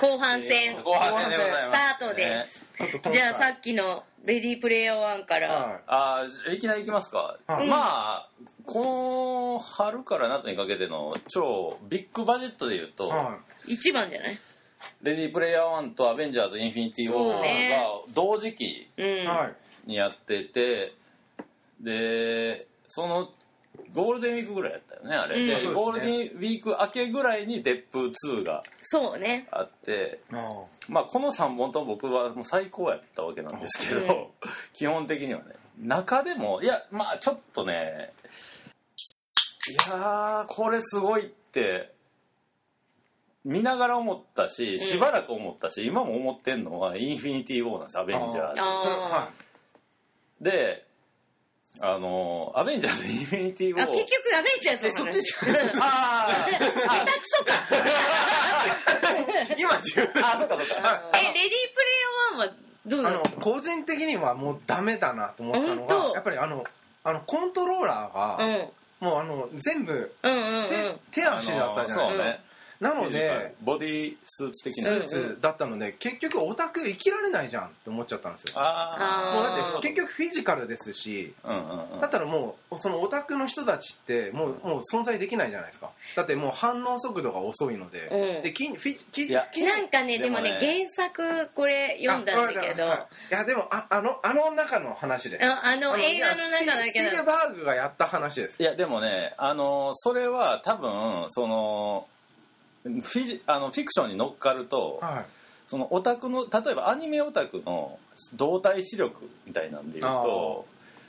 後半戦。後半戦でございスます。タートです、じゃあさっきのレディープレイヤー1から、はあーいきなりいきますか、はい。まあこの春から夏にかけての超ビッグバジェットでいうと、い。は一番じゃない？レディープレイヤー1とアベンジャーズ・インフィニティ・ウォーそうね。が同時期うん、いはい。にやっててでそのゴールデンウィークぐらいやったよねあれ、うん。でそうですね。ゴールデンウィーク明けぐらいに「デップ2」が。そうね。あって。あまあこの3本とも僕はもう最高やったわけなんですけど、うん基本的にはね。中でもいやまあちょっとねいやーこれすごいって見ながら思ったししばらく思ったし、今も思ってんのはインフィニティ・ウォーなんですアベンジャーズ。あそれはであのアベンジャーズ・インフィニティ・ウォーあ結局アベンジャーズの話。うん。あー。下手くそか。い今自分あそうかそうか。えレディープレイヤー1はどうなのあの個人的にはもうダメだなと思ったのがやっぱりあのあのコントローラーが、うん。もうあの全部うんうんうん。手,、手足だったじゃないですか、そうねなのでボディスーツ的スな、ーツだったので結局オタク生きられないじゃんって思っちゃったんですよ。あもうだって結局フィジカルですし局うんうんうん。だったらもうそのオタクの人たちってもうもう存在できないじゃないですか。だってもう反応速度が遅いので,、うん。で筋フィ筋いや筋なんかねでもねでもね原作これ読んだんだけど。あはいいやでもああのあの中の話で。すああの映画の中だけどスピルバーグがやった話です。いやでもねあのそれは多分そのフィジあのフィクションに乗っかるとはい。そのオタクの例えばアニメオタクの動体視力みたいなんで言うと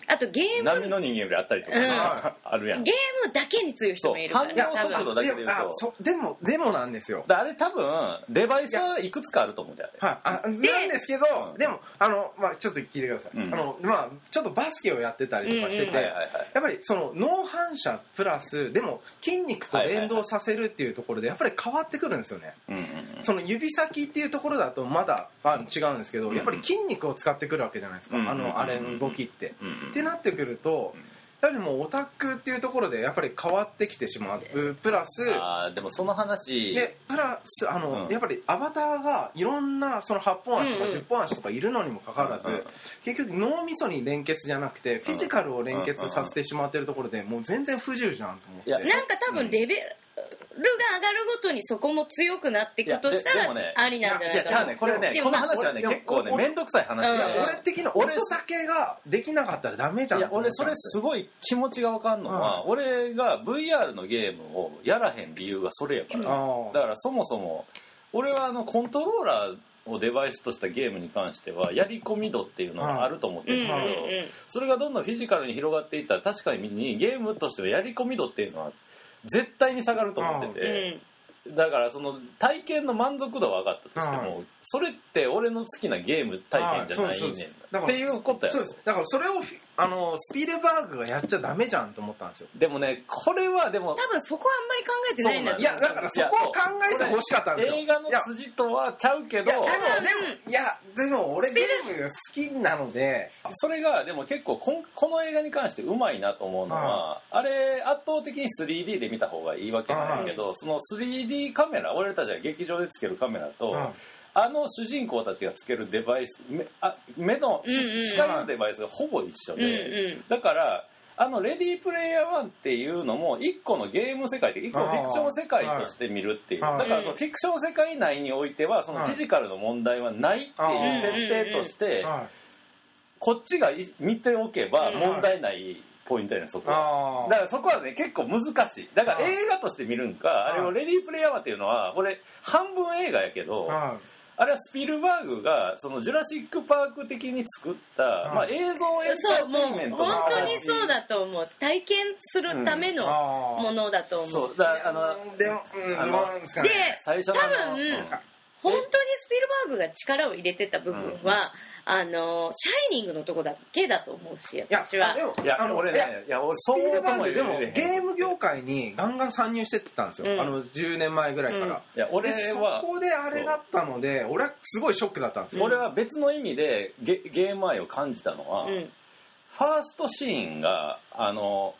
あとゲーム波の人間よりあったりとかうん。あるやん。ゲームだけに強い人もいるから反応速度だけで言うと。あそでもでもなんですよだあれ多分デバイスはいくつかあると思うんだよあれ。はい、あなんですけど、うん。でもあの、まあ、ちょっと聞いてください、うん。あのまあ、ちょっとバスケをやってたりとかしてて、やっぱりその脳反射プラスでも筋肉と連動させるっていうところでやっぱり変わってくるんですよね、うんうんうん。その指先っていうところだとまだあ違うんですけど、うんやっぱり筋肉を使ってくるわけじゃないですか、うんあのあれの動きって、うんうんってなってくるとうんやはりもうオタクっていうところでやっぱり変わってきてしまう。プラスあーでもその話。でプラスあの、うん。やっぱりアバターがいろんなその8本足とかうんうん。10本足とかいるのにもかかわらず、うんうん。結局脳みそに連結じゃなくてフィジカルを連結させてしまってるところでもう全然不自由じゃんと思って。いやなんか多分レベルが上がるごとにそこも強くなっていくとしたらありなんじゃないいやじゃあかなねこれねこの話はね結構ねお面倒くさい話で、俺的な俺音酒ができなかったらダメじゃん。いや俺それすごい気持ちが分かんのは、俺が VR のゲームをやらへん理由がそれやから、あーだからそもそも俺はあのコントローラーをデバイスとしたゲームに関してはやり込み度っていうのはあると思ってうんうん。るん。だけど、それがどんどんフィジカルに広がっていったら確かにゲームとしてはやり込み度っていうのは絶対に下がると思ってうん。て、だからその体験の満足度は上がったとしても、それって俺の好きなゲーム体験じゃないねっていうことやろ。そうです。だからそれをあのスピルバーグがやっちゃダメじゃんと思ったんですよ。でもねこれはでも多分そこはあんまり考えてない。んだいやだからそこを考えてほしかったんですよ。映画の筋とはちゃうけどいやでもでもいやでも俺ゲームが好きなので。それがでも結構こんこの映画に関してうまいなと思うのは、あれ圧倒的に 3D で見た方がい。いわけないけど、その 3D カメラ俺たちが劇場でつけるカメラと、うんあの主人公たちがつけるデバイス目あ目の視界のデバイスがほぼ一緒うんうで、んだからあのレディープレイヤー1っていうのも一個のゲーム世界で一個のフィクション世界として見るっていう。あーだからそのフィクション世界内においてはそのフィジカルの問題はないっていう設定としてはい。こっちがい見ておけば問題ないポイントやねそこは。あだからそこはね結構難しい。だから映画として見るんかあれをレディープレイヤー1っていうのは俺半分映画やけどああれはスピルバーグがそのジュラシック・パーク的に作った、うん。まあ、映像エンタそうもうーテインメントの本当に形そうだと思う。体験するためのあものだと思う。そうだあのでもうんで多分うん。本当にスピルバーグが力を入れてた部分は、あのシャイニングのとこだけだと思うしいや私は。でもいやあの俺ねいや俺スそうピルバーともグでもゲーム業界にガンガン参入してってたんですよ、うん。あの10年前ぐらいから、うん。いや俺でそはこであれだったので俺はすごいショックだったんですよ、俺は別の意味でゲゲーム愛を感じたのは、うん。ファーストシーンがあの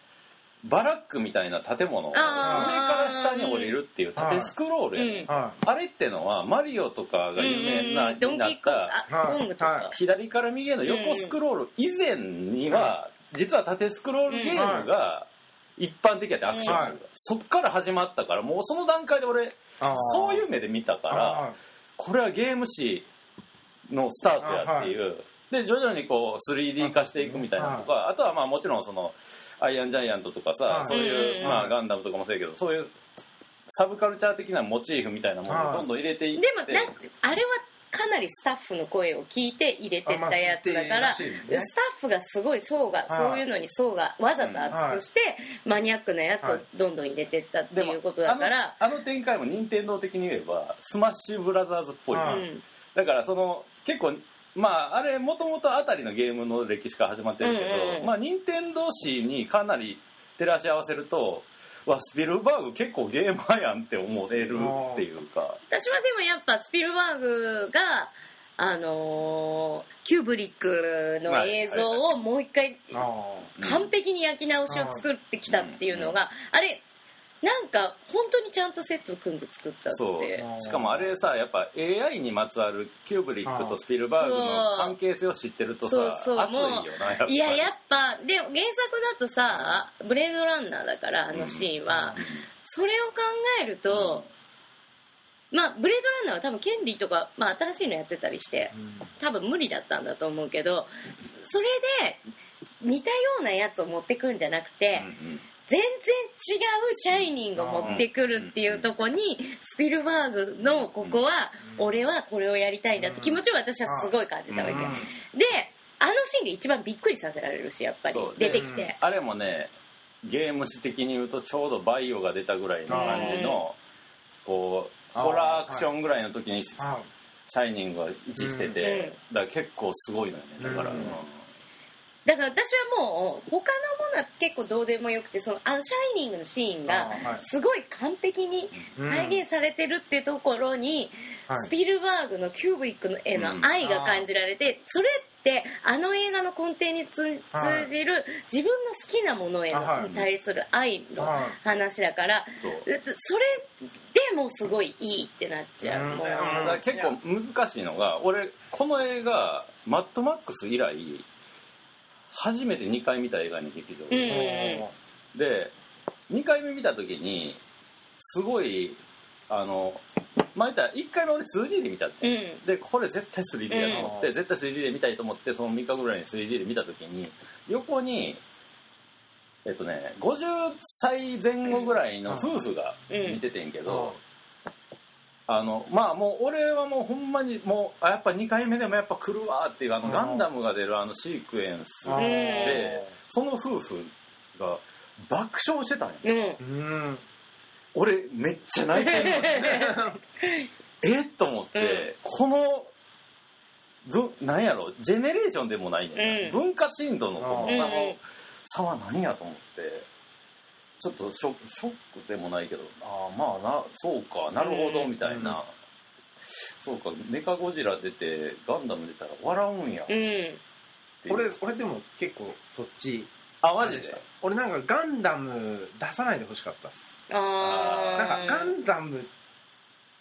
バラックみたいな建物を上から下に降りるっていう縦スクロールやあれってのはマリオとかが有名な、になった左から右への横スクロール。以前には、実は縦スクロールゲームが一般的やってアクション、はい。そっから始まったからもうその段階で俺そういう目で見たから、はいこれはゲーム史のスタートやっていう、で徐々にこう 3D 化していくみたいなのとか、あとはまあもちろんそのアイアンジャイアントとかさ、はい。そういう、うんまあ、ガンダムとかもそうやけどそういうサブカルチャー的なモチーフみたいなものをどんどん入れていって、でもなんかあれはかなりスタッフの声を聞いて入れてったやつだから、スタッフがすごい層が、そういうのに層がわざと厚くして、マニアックなやつをどんどん入れてったっていうことだから、あのあの展開も任天堂的に言えばスマッシュブラザーズっぽい、だからその結構まああれもともとあたりのゲームの歴史から始まってるけど、うんうんまあ任天堂史にかなり照らし合わせるとわスピルバーグ結構ゲーマーやんって思えるっていうか。私はでもやっぱスピルバーグがあのーキューブリックの映像をもう一回あ完璧に焼き直しを作ってきたっていうのが、あれなんか本当にちゃんとセット組んで作ったって。そう。しかもあれさやっぱ AI にまつわるキューブリックとスピルバーグの関係性を知ってるとさそうそう。熱いよなやっぱり。いややっぱで原作だとさブレードランナーだからあのシーンは、それを考えると、まあブレードランナーは多分権利とか、まあ、新しいのやってたりして多分無理だったんだと思うけどそれで似たようなやつを持ってくんじゃなくて、うんうん全然違うシャイニングを持ってくるっていうとこにスピルバーグのここは俺はこれをやりたいんだって気持ちを私はすごい感じたわけ。うん。であのシーンが一番びっくりさせられるしやっぱり出てきて。あれもねゲーム史的に言うとちょうどバイオが出たぐらいの感じのこうホラーアクションぐらいの時にシあャイニングが位置してて、だから結構すごいのよねだから、うんだから私はもう他のものは結構どうでもよくてそのあのシャイニングのシーンがすごい完璧に再現されてるっていうところに、はい。スピルバーグのキューブリックの絵の愛が感じられて、それってあの映画の根底に通じる自分の好きなものへの、に対する愛のはい。話だから、それでもすごいいいってなっちゃう、うん。もうだから結構難しいのが俺この映画マッドマックス以来初めて2回見た映画に劇場うん。で、で2回目見た時にすごいあのまあ言ったら1回目俺 2D で見ちゃって、うん。でこれ絶対 3D だと思って、うん。絶対 3D で見たいと思ってその3日ぐらいに 3D で見た時に横にえっとね50歳前後ぐらいの夫婦が見ててんけど、あのまあもう俺はもうほんまにもうあやっぱ2回目でもやっぱ来るわっていうあのうん。ガンダムが出るあのシークエンスあでその夫婦が爆笑してたんようん。うん。俺めっちゃ泣いてるの えっ？と思って、このぶなんやろジェネレーションでもないね、うん。文化深度のこの差のうん。差は何やと思ってちょっとショショックでもないけどああまあなそうかなるほどうんみたいな、そうかメカゴジラ出てガンダム出たら笑うんや。うん。俺俺でも結構そっちあマジで？俺なんかガンダム出さないでほしかったっす。あー。なんかガンダムって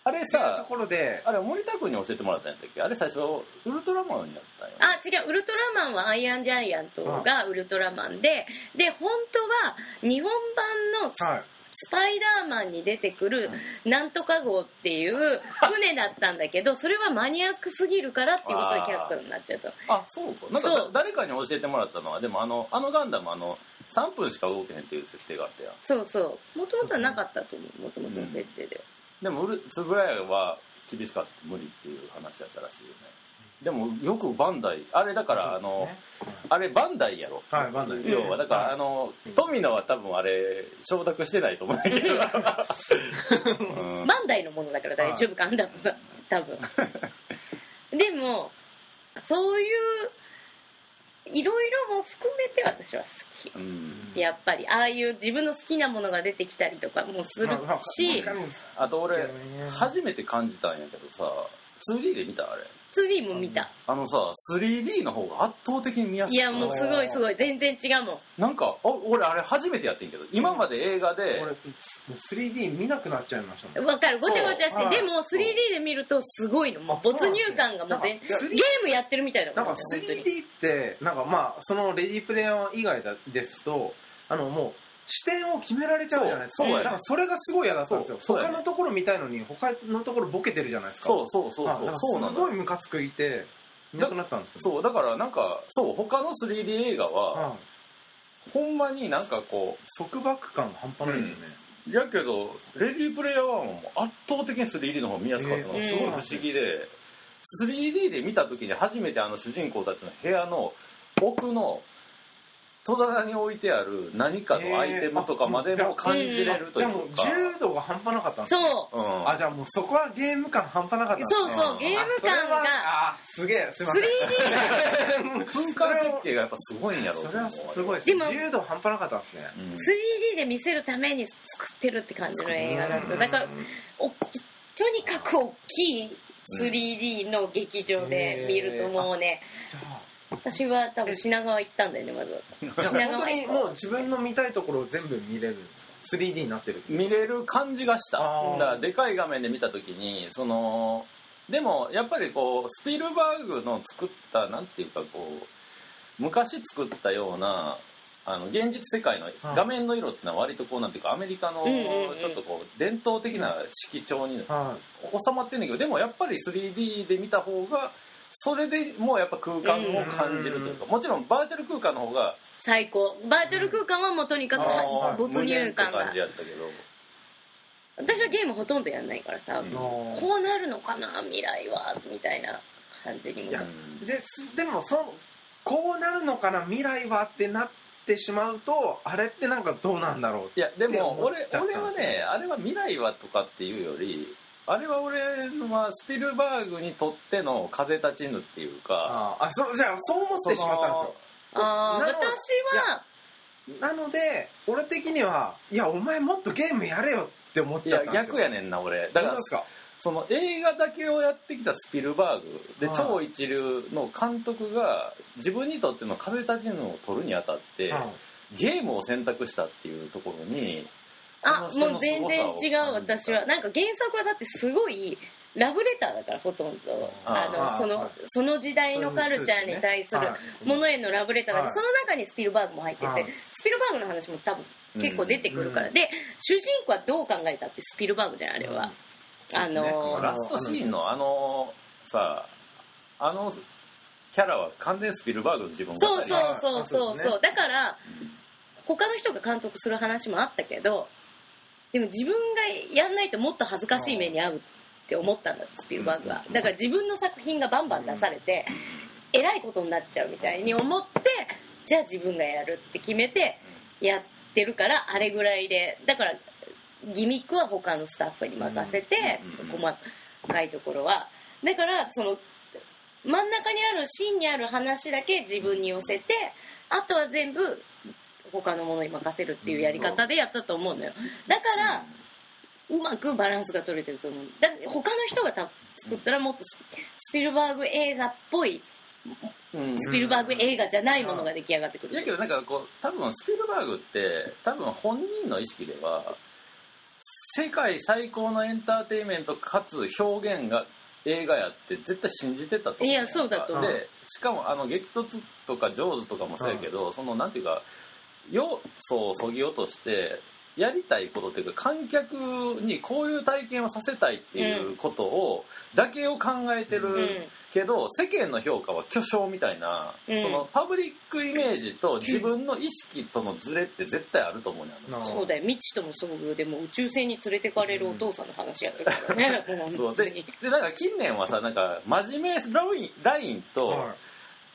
あれいうとさころで。あれ森田君に教えてもらったんやったっけ？あれ最初ウルトラマンになったんよあ違う。ウルトラマンはアイアンジャイアントがウルトラマンでで本当は日本版のスはい。スパイダーマンに出てくるなんとか号っていう船だったんだけどそれはマニアックすぎるからっていうことで却下になっちゃった。あそうか。なんか誰かに教えてもらったのはでもあのあのガンダムあの3分しか動けへんっていう設定があったやん。そうそう。もともとはなかったと思う。もともとの設定で、でもウルつぶらやは厳しかった無理っていう話やったらしいよね。でもよくバンダイあれだからあの、あれバンダイやろ、はいバンダイ。要はだから、はい。あの富野は多分あれ承諾してないと思うんだけど、うん。バンダイのものだから大丈夫ガンダムは多分。でもそういういろいろも含めて私は好き。うん。やっぱりああいう自分の好きなものが出てきたりとかもするまあまああと俺初めて感じたんやけどさ 2D で見たあれ 2D も見た。あのさ 3D の方が圧倒的に見やすい。いやもうすごいすごい。全然違うもん。なんかあ俺あれ初めてやってんけど。今まで映画で、俺もう 3D 見なくなっちゃいましたもん。わかる。ごちゃごちゃして。でも 3D で見るとすごいの。もう没入感がもう全ゲームやってるみたいだもん。なんか 3D ってなんかまあそのレディープレイヤー以外だですとあのもう視点を決められちゃうじゃないですか。だからそれがすごい嫌だったんですよ。他のところ見たいのに他のところボケてるじゃないですか。そうそうそうあそうすごいムカつくいて見なくなったんですよ。そうだからなんかそう他の 3D 映画は、はいほんまになんかこ束縛感が半端ないですよね、うやけどレディープレイヤー1はもう圧倒的に 3D の方が見やすかったの。すごい不思議で、3D で見た時に初めてあの主人公たちの部屋の奥の戸棚に置いてある何かのアイテムとかまでも感じれるといでもうか、自由度が半端なかったんですよ。そううん、あじゃあもうそこはゲーム感半端なかったんですそうそうゲーム感があすげえすいません。3D 空間設計がやっぱすごいんやろうそれはすごいですでも自由度半端なかったんですね。うん。3D で見せるために作ってるって感じの映画だった。だからおとにかく大きい 3D の劇場で見るともうね。じゃあ私は多分品川行ったんだよねまず。じゃあ品本当に川行もう自分の見たいところを全部見れるんですか？3D になってる見れる感じがした。あー。だからでかい画面で見た時にそのでもやっぱりこうスピルバーグの作ったなんていうかこう昔作ったようなあの現実世界の画面の色っていうのは割とこうなんていうかアメリカのうんうんうん。ちょっとこう伝統的な色調には収まってんだけどでもやっぱり 3D で見た方がそれでもうやっぱ空間を感じるというかもちろんバーチャル空間の方が最高。バーチャル空間はもうとにかく没入感が。無限って感じやったけど。私はゲームほとんどやんないからさ、うん。こうなるのかな未来はみたいな感じにででもそのこうなるのかな未来はってなってしまうとあれってなんかどうなんだろういやでも俺俺はねあれは未来はとかっていうよりあれは俺はスピルバーグにとっての風立ちぬっていうかああそじゃあそう思ってしまったんですよ。あーなの私は。なので俺的にはいやお前もっとゲームやれよって思っちゃったんですよ。逆やねんな俺。だからそうですか？その映画だけをやってきたスピルバーグではい。超一流の監督が自分にとっての風立ちぬを取るにあたってはい。ゲームを選択したっていうところにあもう全然違う私は。なんか原作はだってすごいラブレターだからほとんど。ああのそのはい。その時代のカルチャーに対するはい。ものへのラブレターだから、はい。その中にスピルバーグも入ってて、はい。スピルバーグの話も多分結構出てくるから、うん。で主人公はどう考えたってスピルバーグじゃんあれは、あのーラストシーンのあのさあのキャラは完全にスピルバーグの自分そううそうそうそう。そうだから他の人が監督する話もあったけどでも自分がやんないともっと恥ずかしい目に遭うって思ったんだってスピルバーグは。だから自分の作品がバンバン出されてえらいことになっちゃうみたいに思ってじゃあ自分がやるって決めてやってるからあれぐらいでだからギミックは他のスタッフに任せてうん細かいところは。だからその真ん中にある芯にある話だけ自分に寄せてあとは全部他のものに任せるっていうやり方でやったと思うのよ。だからうまくバランスが取れてると思う。だ他の人がた作ったらもっとススピルバーグ映画っぽいうん。スピルバーグ映画じゃないものが出来上がってくる。だけどなんかこう多分スピルバーグって多分本人の意識では世界最高のエンターテインメントかつ表現が映画やって絶対信じてたと思ういやそうだと思う。でしかもあの激突とか上手とかもそうやけど、そのなんていうか要素をそぎ落としてやりたいことっていうか観客にこういう体験をさせたいっていうことを、だけを考えてる、うん。けど世間の評価は巨匠みたいな、うん。そのパブリックイメージと自分の意識とのズレって絶対あると思うねんあのそうだよ未知とも遭遇でも宇宙船に連れてかれるお父さん。の話やってるからね、そうででなんか近年はさなんか真面目ラインラインとは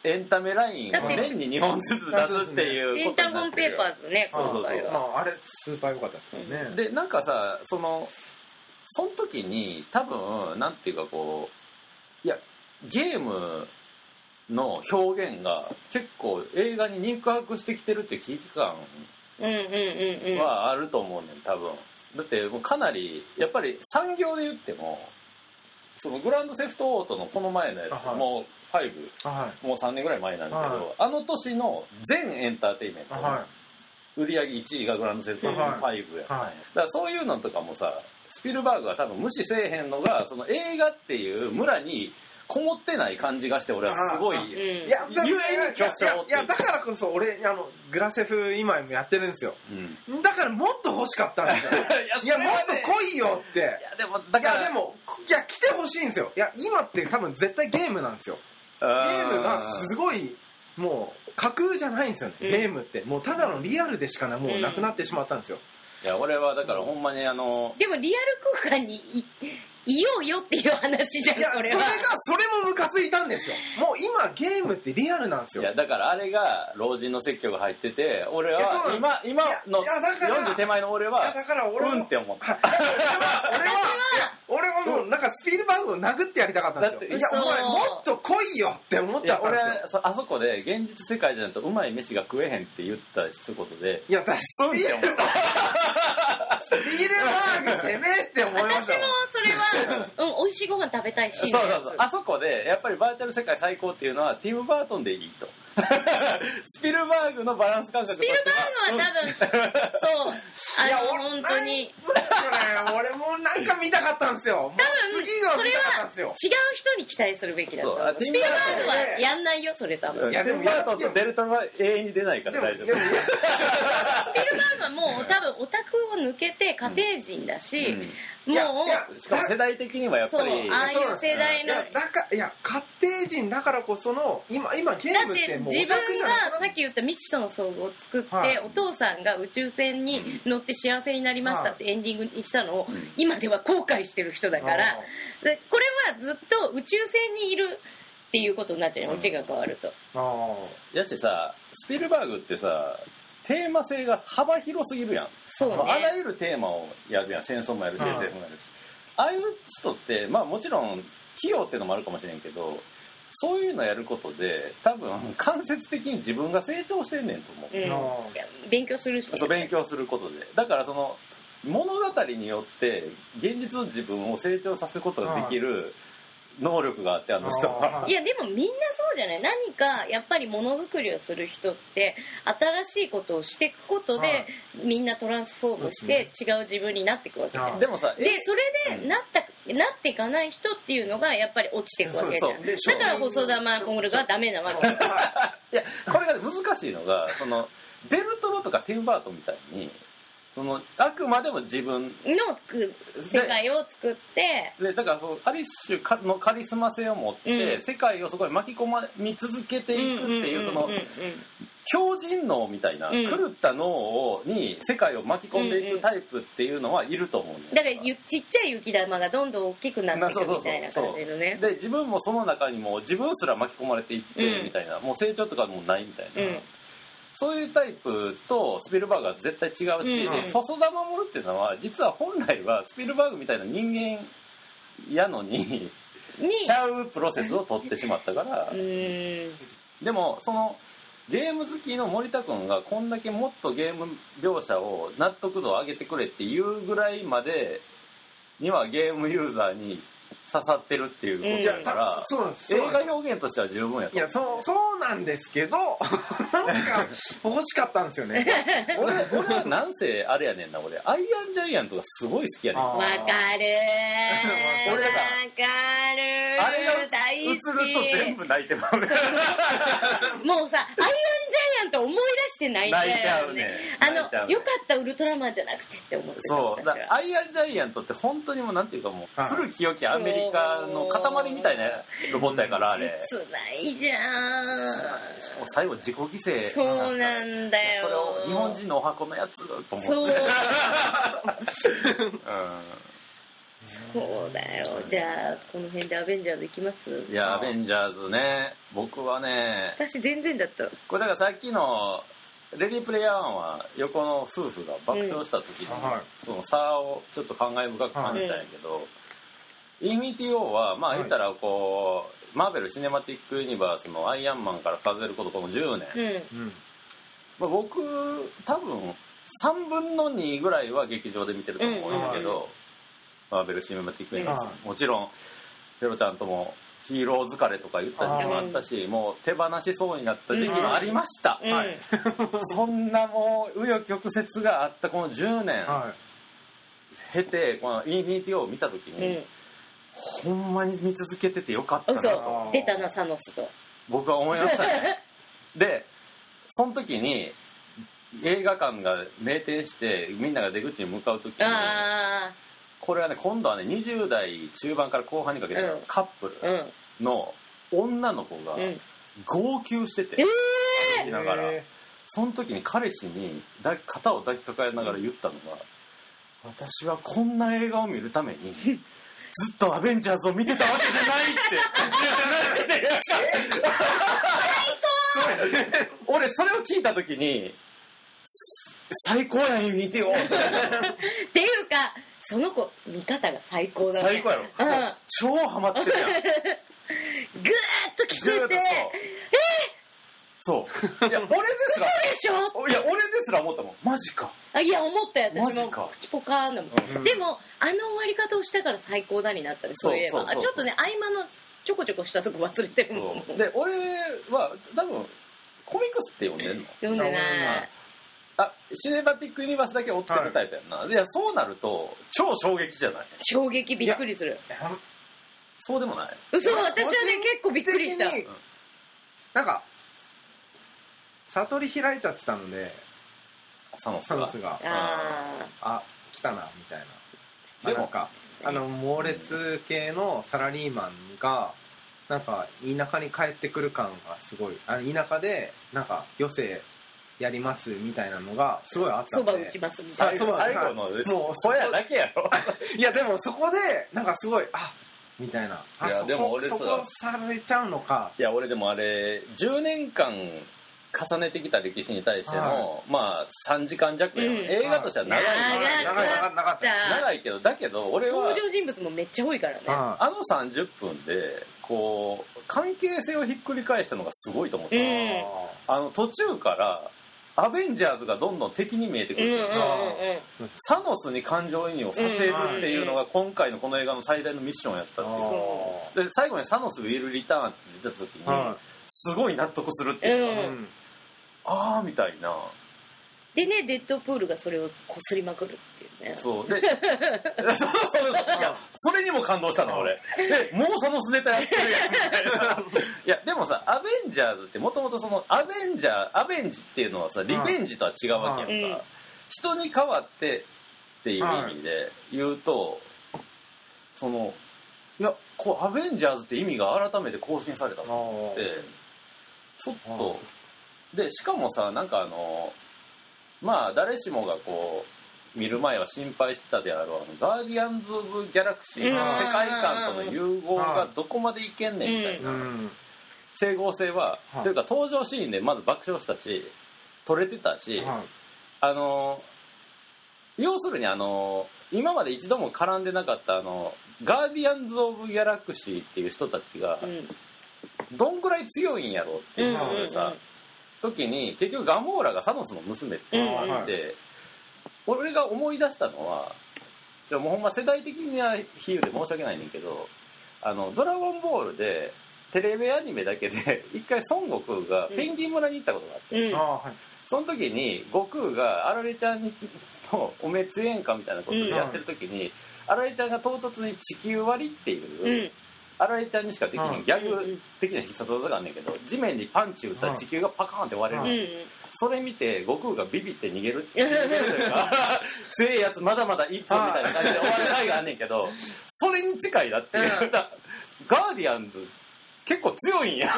エンタメラインを年に2本ずつ出すっていうペンことタゴンペーパーズね今回は。まああれスーパー良かったですからね。でなんかさそのその時に多分なんていうかこういやゲームの表現が結構映画に肉薄してきてるっていう危機感うんうんうんうんはあると思うねん。多分だってもうかなりやっぱり産業で言ってもそのグランドセフトオートのこの前のやつ、あはい。もう5はもう3年ぐらい前なんだけど、はい。あの年の全エンターテインメントのいは売り上げ1位がグランドセフトオートの5や、はい。はい。だからそういうのとかもさスピルバーグは多分無視せえへんのがその映画っていう村にこもってない感じがして俺はすごいあうん。いやだゆえに巨匠っていう。いやいやだからこそ俺あのグラセフ今もやってるんですよ。うん。だからもっと欲しかったんですよ。いやもっと来いよって。いやでもだいからやでもいや来てほしいんですよ。いや今って多分絶対ゲームなんですよ。ゲゲームがすごいもう架空じゃないんですよね、うん。ゲームって。もうただのリアルでしかなもうなくなってしまったんですよ、いや俺はだからほんまにあのでもリアル空間にいいようよっていう話じゃんいやそれがそれはそれもムカついたんですよ。もう今ゲームってリアルなんですよ。いやだからあれが老人の説教が入ってて俺いやそうはなん今今のいやいやだから40手前の俺いやはだから俺もうんって思った。はい。俺は俺はもうなんかスピルバーグを殴ってやりたかったんですよ。だっていやお前もっと来いよって思っいちゃったんや俺ですよ。そあそこで現実世界じゃないとうまい飯が食えへんって言った一言で。いやだスうんって思 ったピルバーグてめえって思いました私ももんそれは、うん、美味しいご飯食べたいし。そうそうそう。あそこでやっぱりバーチャル世界最高っていうのはティム・バートンでいいと。スピルバーグのバランス感覚スピルバーグは多分、そう。あ いやの俺本当に。なん俺もなんか見たかったんですよ。多分次がそれ見たかったんはですよ違う人に期待するべきだと思そうあうスピルバーグはやんないよそれ多分。うんいやでもティム・バートンとデルタは永遠に出ないから大丈夫。でもでも スピルバーグオタクを抜けて家庭人だし、うん。いやもういやしかも世代的にはやっぱり。ああいう世代の。いやだかいや家庭人だからこその今今ゲだっームってもうて自分がさっき言った未知との遭遇を作って、はい。お父さんが宇宙船に乗って幸せになりましたってエンディングにしたのを、ん。今では後悔してる人だから、これはずっと宇宙船にいるっていうことになっちゃうよオチが変わると、あやしさスピルバーグってさテーマ性が幅広すぎるやんそうもうあらねゆるテーマをやるやん。戦争もやるしはい SF もやるし。ああいう人ってまあもちろん器用っていうのもあるかもしれんけどそういうのやることで多分 間接的に自分が成長してんねんと思う、うん、勉強するしそう勉強することで。だからその物語によって現実の自分を成長させることができる能力があってあの人は。あいやでもみんなそうじゃない？何かやっぱりものづくりをする人って新しいことをしていくことで、はいみんなトランスフォームして違う自分になっていくわけじゃん。はいでもさでそれでなった、なっていかない人っていうのがやっぱり落ちていくわけじゃん。だから細田マールがダメなわけ。いやこれが難しいのがそのデルトロとかティム・バートンみたいにそのあくまでも自分。のく世界を作って。でだからそうある種かのカリスマ性を持って、うん。世界をそこに巻き込まみ続けていくっていうそのんんんん。強靭脳みたいな、うん。狂った脳をに世界を巻き込んでいくタイプっていうのはいると思うんだからゆちっちゃい雪玉がどんどん大きくなっていくみたいな感じのねで自分もその中にも自分すら巻き込まれていって、うん。みたいな。もう成長とかもないみたいな、うんそういうタイプとスピルバーグは絶対違うし、うんうん。で細田守っていうのは実は本来はスピルバーグみたいな人間やのにに。ちゃうプロセスを取ってしまったから。でもそのゲーム好きの森田君がこんだけもっとゲーム描写を納得度を上げてくれっていうぐらいまでにはゲームユーザーに刺さってるっていうことだから、そうなんです。映そうなんです。画表現としては十分やと。いやそうそうなんですけどなんか欲しかったんですよね。俺俺はなんせあれやねんな俺アイアンジャイアントがすごい好きやねん。あわかる。ー俺だわかる。あれが大映ると全部泣いてまうね もうさアイアンジャイアント思い出して泣いちゃうよ泣いちゃうね。あ泣いちゃうね。のよかったウルトラマンじゃなくてって思ってたそう。だアイアンジャイアントって本当にもうなんていうかもうはい。古き良きアメリカの塊みたいなロボットやからあれ。切ないじゃん。もう最後自己犠牲そうなんだよ。それを日本人のお箱のやつと思って。そう。うそうだよ。じゃあこの辺でアベンジャーズいきます？んいやアベンジャーズね。僕はね私全然だった。これだからさっきのレディープレイヤー1は横の夫婦が爆笑した時に、その差をちょっと感慨深く感じたんやけど、インフィニティ・ウォーはまあ言ったらこう、マーベル・シネマティック・ユニバースのアイアンマンから数えることこの10年、うん。うんまあ、僕多分3分の2ぐらいは劇場で見てると思うんだけど、マーベル・シネマティック・もちろんペロちゃんともヒーロー疲れとか言った時期もあったしもう手放しそうになった時期もありました、うん。はい。そんなもう紆余曲折があったこの10年は経てこのインフィニティ・ウォーを見た時に、うんほんまに見続けててよかったな嘘。と出たなサノスと。僕は思いましたね。でその時に映画館が閉店してみんなが出口に向かう時にあこれはね今度はね20代中盤から後半にかけてカップルの女の子がうん。号泣してて、え泣きながら。へその時に彼氏に肩を抱きかかえながら言ったのが「私はこんな映画を見るために ずっとアベンジャーズを見てたわけじゃない」って。言ってない俺それを聞いた時に「最高やんインフィニティを」っていうかその子見方が最高だね。最高やろ、うん。超ハマってるやん。ぐーっと来ててそう。そう。いや 俺ですら。でしょいや俺ですら思ったもん。マジか。あいや思ったよ私も。マジか。口ポカーンだもん、うん。でもあの終わり方をしたから最高だになったねそういえばちょっとね合間のちょこちょこしたとこ忘れてるもんで俺は多分コミックスって読んでんの？読んでないあシネマティックユニバースだけ追ってるタイプやんな、い、やそうなると超衝撃じゃない？衝撃びっくりする。そうでもない？嘘私はね結構びっくりした。的になんか悟り開いちゃってたのでサノスが。サノスが。ああ来たなみたいな。でもあなんかあの猛烈系のサラリーマンがなんか田舎に帰ってくる感がすごい。あの田舎でなんか余生やりますみたいなのがすごいあったそば打ちますみたいな。最後のもう小屋だけやろ。いやでもそこでなんかすごいあみたいな。あそこいやでも俺さそこされちゃうのか。いや俺でもあれ10年間重ねてきた歴史に対しての、まあ3時間弱やん、うん。映画としては長い、長長い長い長かった。長いけどだけど俺は登場人物もめっちゃ多いからね。ああの30分でこう関係性をひっくり返したのがすごいと思った、うん。あの途中からアベンジャーズがどんどん敵に見えてくる、うんうんうんうん。サノスに感情移入をさせるっていうのが今回のこの映画の最大のミッションやったんで最後にサノスウィル・リターンって出た時に、はすごい納得するっていうか、ああみたいなでねデッドプールがそれをこすりまくるっていうね。そう。で そうそうそう。いやそれにも感動したの俺。でもうサノスネタやってるやん。みたいないやでもさアベンジャーズってもともとそのアベンジャーアベンジっていうのはさリベンジとは違うわけやんか、うん。人に代わってっていう意味で言うと、そのいやこうアベンジャーズって意味が改めて更新されたと思って。ちょっと。でしかもさなんかあのまあ誰しもがこう見る前は心配してたであろうあのガーディアンズ・オブ・ギャラクシーのうん。世界観との融合がどこまでいけんねんみたいな。うん。整合性は、はい。というか登場シーンでまず爆笑したし撮れてたし、はあの要するにあの今まで一度も絡んでなかったあのガーディアンズ・オブ・ギャラクシーっていう人たちがうん。どんぐらい強いんやろっていうのでさ、時に結局ガモーラがサノスの娘っていうのがあって、俺が思い出したのはじゃもうほんま世代的には比喩で申し訳ないねんけど「あのドラゴンボール」でテレビアニメだけで一回孫悟空がペンギン村に行ったことがあって、うん。その時に悟空があられちゃんにとおめつえんかみたいなことでやってる時に、あられちゃんが唐突に地球割りっていう、うんあられちゃんにしかできないうん。ギャグ的な必殺技があんねんけど地面にパンチ打ったら地球がパカーンって割れる、うん。うんそれ見て悟空がビビって逃げる逃げるという か強いやつまだまだいっぞみたいな感じで終わる回があんねんけどそれに近いなっていう、うん。だガーディアンズ結構強いんや。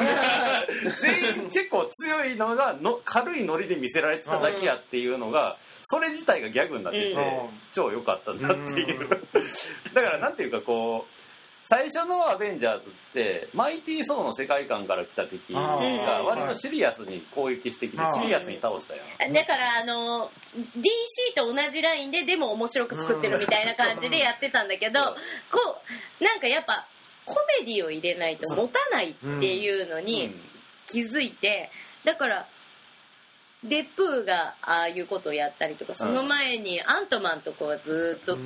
全員結構強いのがの軽いノリで見せられてただけやっていうのがそれ自体がギャグになってて、うん。超良かったんだっていう。だからなんていうかこう最初のアベンジャーズってマイティー・ソーの世界観から来た敵が割とシリアスに攻撃してきてシリアスに倒したやんだからあの DC と同じラインででも面白く作ってるみたいな感じでやってたんだけどうんこうなんかやっぱコメディを入れないと持たないっていうのに気づいてだからデップーがああいうことをやったりとかその前にアントマンとかはずっと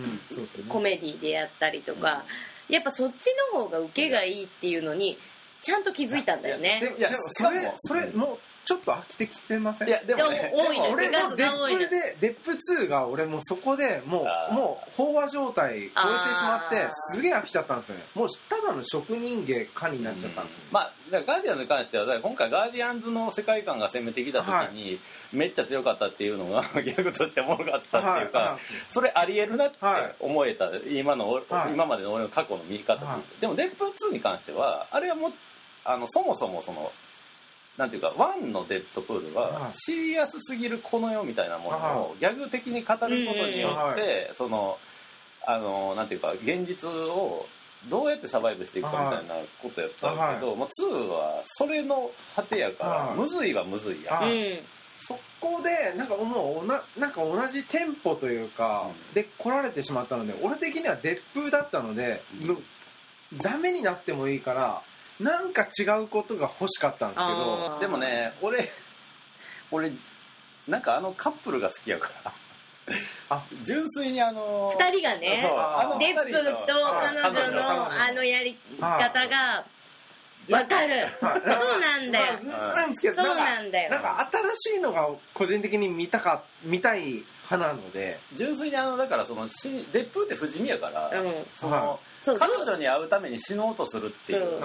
コメディでやったりとかやっぱそっちの方が受けがいいっていうのにちゃんと気づいたんだよね。いやでもそれそれもちょっと飽きてきてません？いやでもね。でも多いのでも俺のデップでデップ2が俺もうそこでもうもう飽和状態超えてしまってすげえ飽きちゃったんですよね。もうただの職人芸かになっちゃったんですよ、まあ、ガーディアンズに関しては今回ガーディアンズの世界観が攻めてきた時に、めっちゃ強かったっていうのが ギャグとしておもろかったっていうか、はい。それありえるなってはい思えた今の、はい。今までの俺の過去の見方、はい。でもデップ2に関してはあれはもうあのそもそもそのなんていうか1のデッドプールははい。シリアスすぎるこの世みたいなものはをギャグ的に語ることによって、そのあのなんていうか現実をどうやってサバイブしていくかみたいなことやったけど、もう2はそれの果てやから、はい。むずいはむずいやそこでなんかもうおななんか同じテンポというか、うん。で来られてしまったので俺的にはデップだったので、ダメになってもいいからなんか違うことが欲しかったんですけどでもね俺俺なんかあのカップルが好きやからあ純粋にあの二人がねデップと彼女のあのやり方がわかる。はい。そうなんだよ。まあなんですけどそうなんだよ。なんか新しいのが個人的に見たか見たい派なので。純粋にあのだからそのしデップって不死身やから、うん。その、はそう彼女に会うために死のうとするっていうで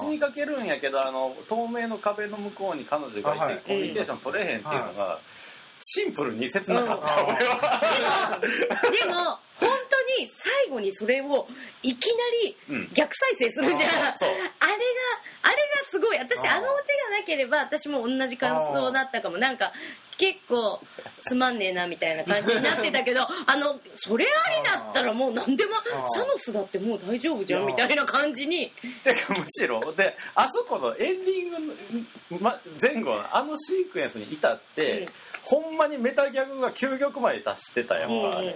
死にかけるんやけどあの透明の壁の向こうに彼女がいて、あはい。コミュニケーション取れへんっていうのが、シンプルに切なかった、うん。俺は、でも本当に最後にそれをいきなりうん。逆再生するじゃん、あーそう。あれがあれがすごい。私あのオチがなければ私も同じ感想だったかも。なんか結構つまんねえなみたいな感じになってたけどあのそれありだったらもう何でもサノスだってもう大丈夫じゃんみたいな感じに。てかむしろ。であそこのエンディング、ま、前後のあのシークエンスに至って、うんほんまにメタギャグが究極まで達してたやんか、うんあれ。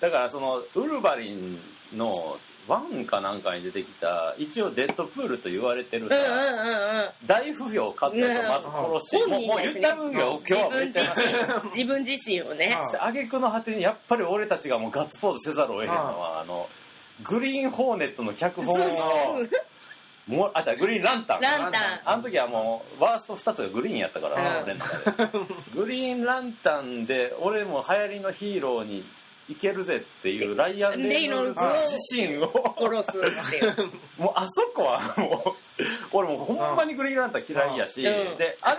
だからそのウルヴァリンのワンかなんかに出てきた一応デッドプールと言われてるさ、うんうんうんうん。大不評を買った人まず殺し、うんもうもう言っちゃうんよ今日自はめっちゃ。分自身 自分自身をね。はい挙句の果てにやっぱり俺たちがもうガッツポーズせざるを得へんのはあのグリーンホーネットの脚本をもうあじゃあグリーンランタン。ランタン。あの時はもうワースト2つがグリーンやったから、うん。俺の中で。グリーンランタンで俺も流行りのヒーローにいけるぜっていうライアン・レイノルズ自身を。殺すっていう。もうあそこはもう俺もうほんまにグリーンランタン嫌いやし、うん。であれ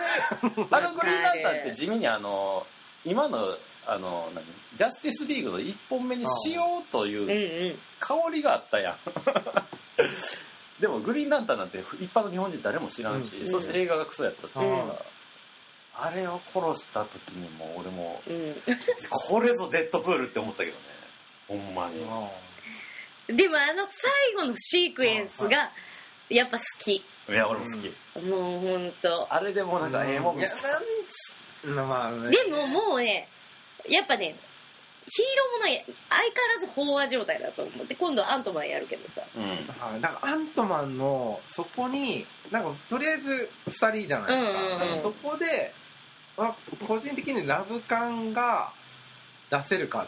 あのグリーンランタンって地味にあの今のあの何？ジャスティスリーグの1本目にしようという香りがあったやんでもグリーンランタンなんて一般の日本人誰も知らんし、うん。そして映画がクソやったっていうかうん。あれを殺した時にもう俺もうん。これぞデッドプールって思ったけどね。ほんまに。でもあの最後のシークエンスがやっぱ好き。いや俺も好き、もうほんと。あれでもうなんかええもんたなんまあね。でももうねやっぱねヒーローもない相変わらず飽和状態だと思って今度アントマンやるけどさ。うん。はい、なんかアントマンのそこになんかとりあえず2人じゃないですか,、うんうんうん。そこで、まあ、個人的にラブ感が出せるか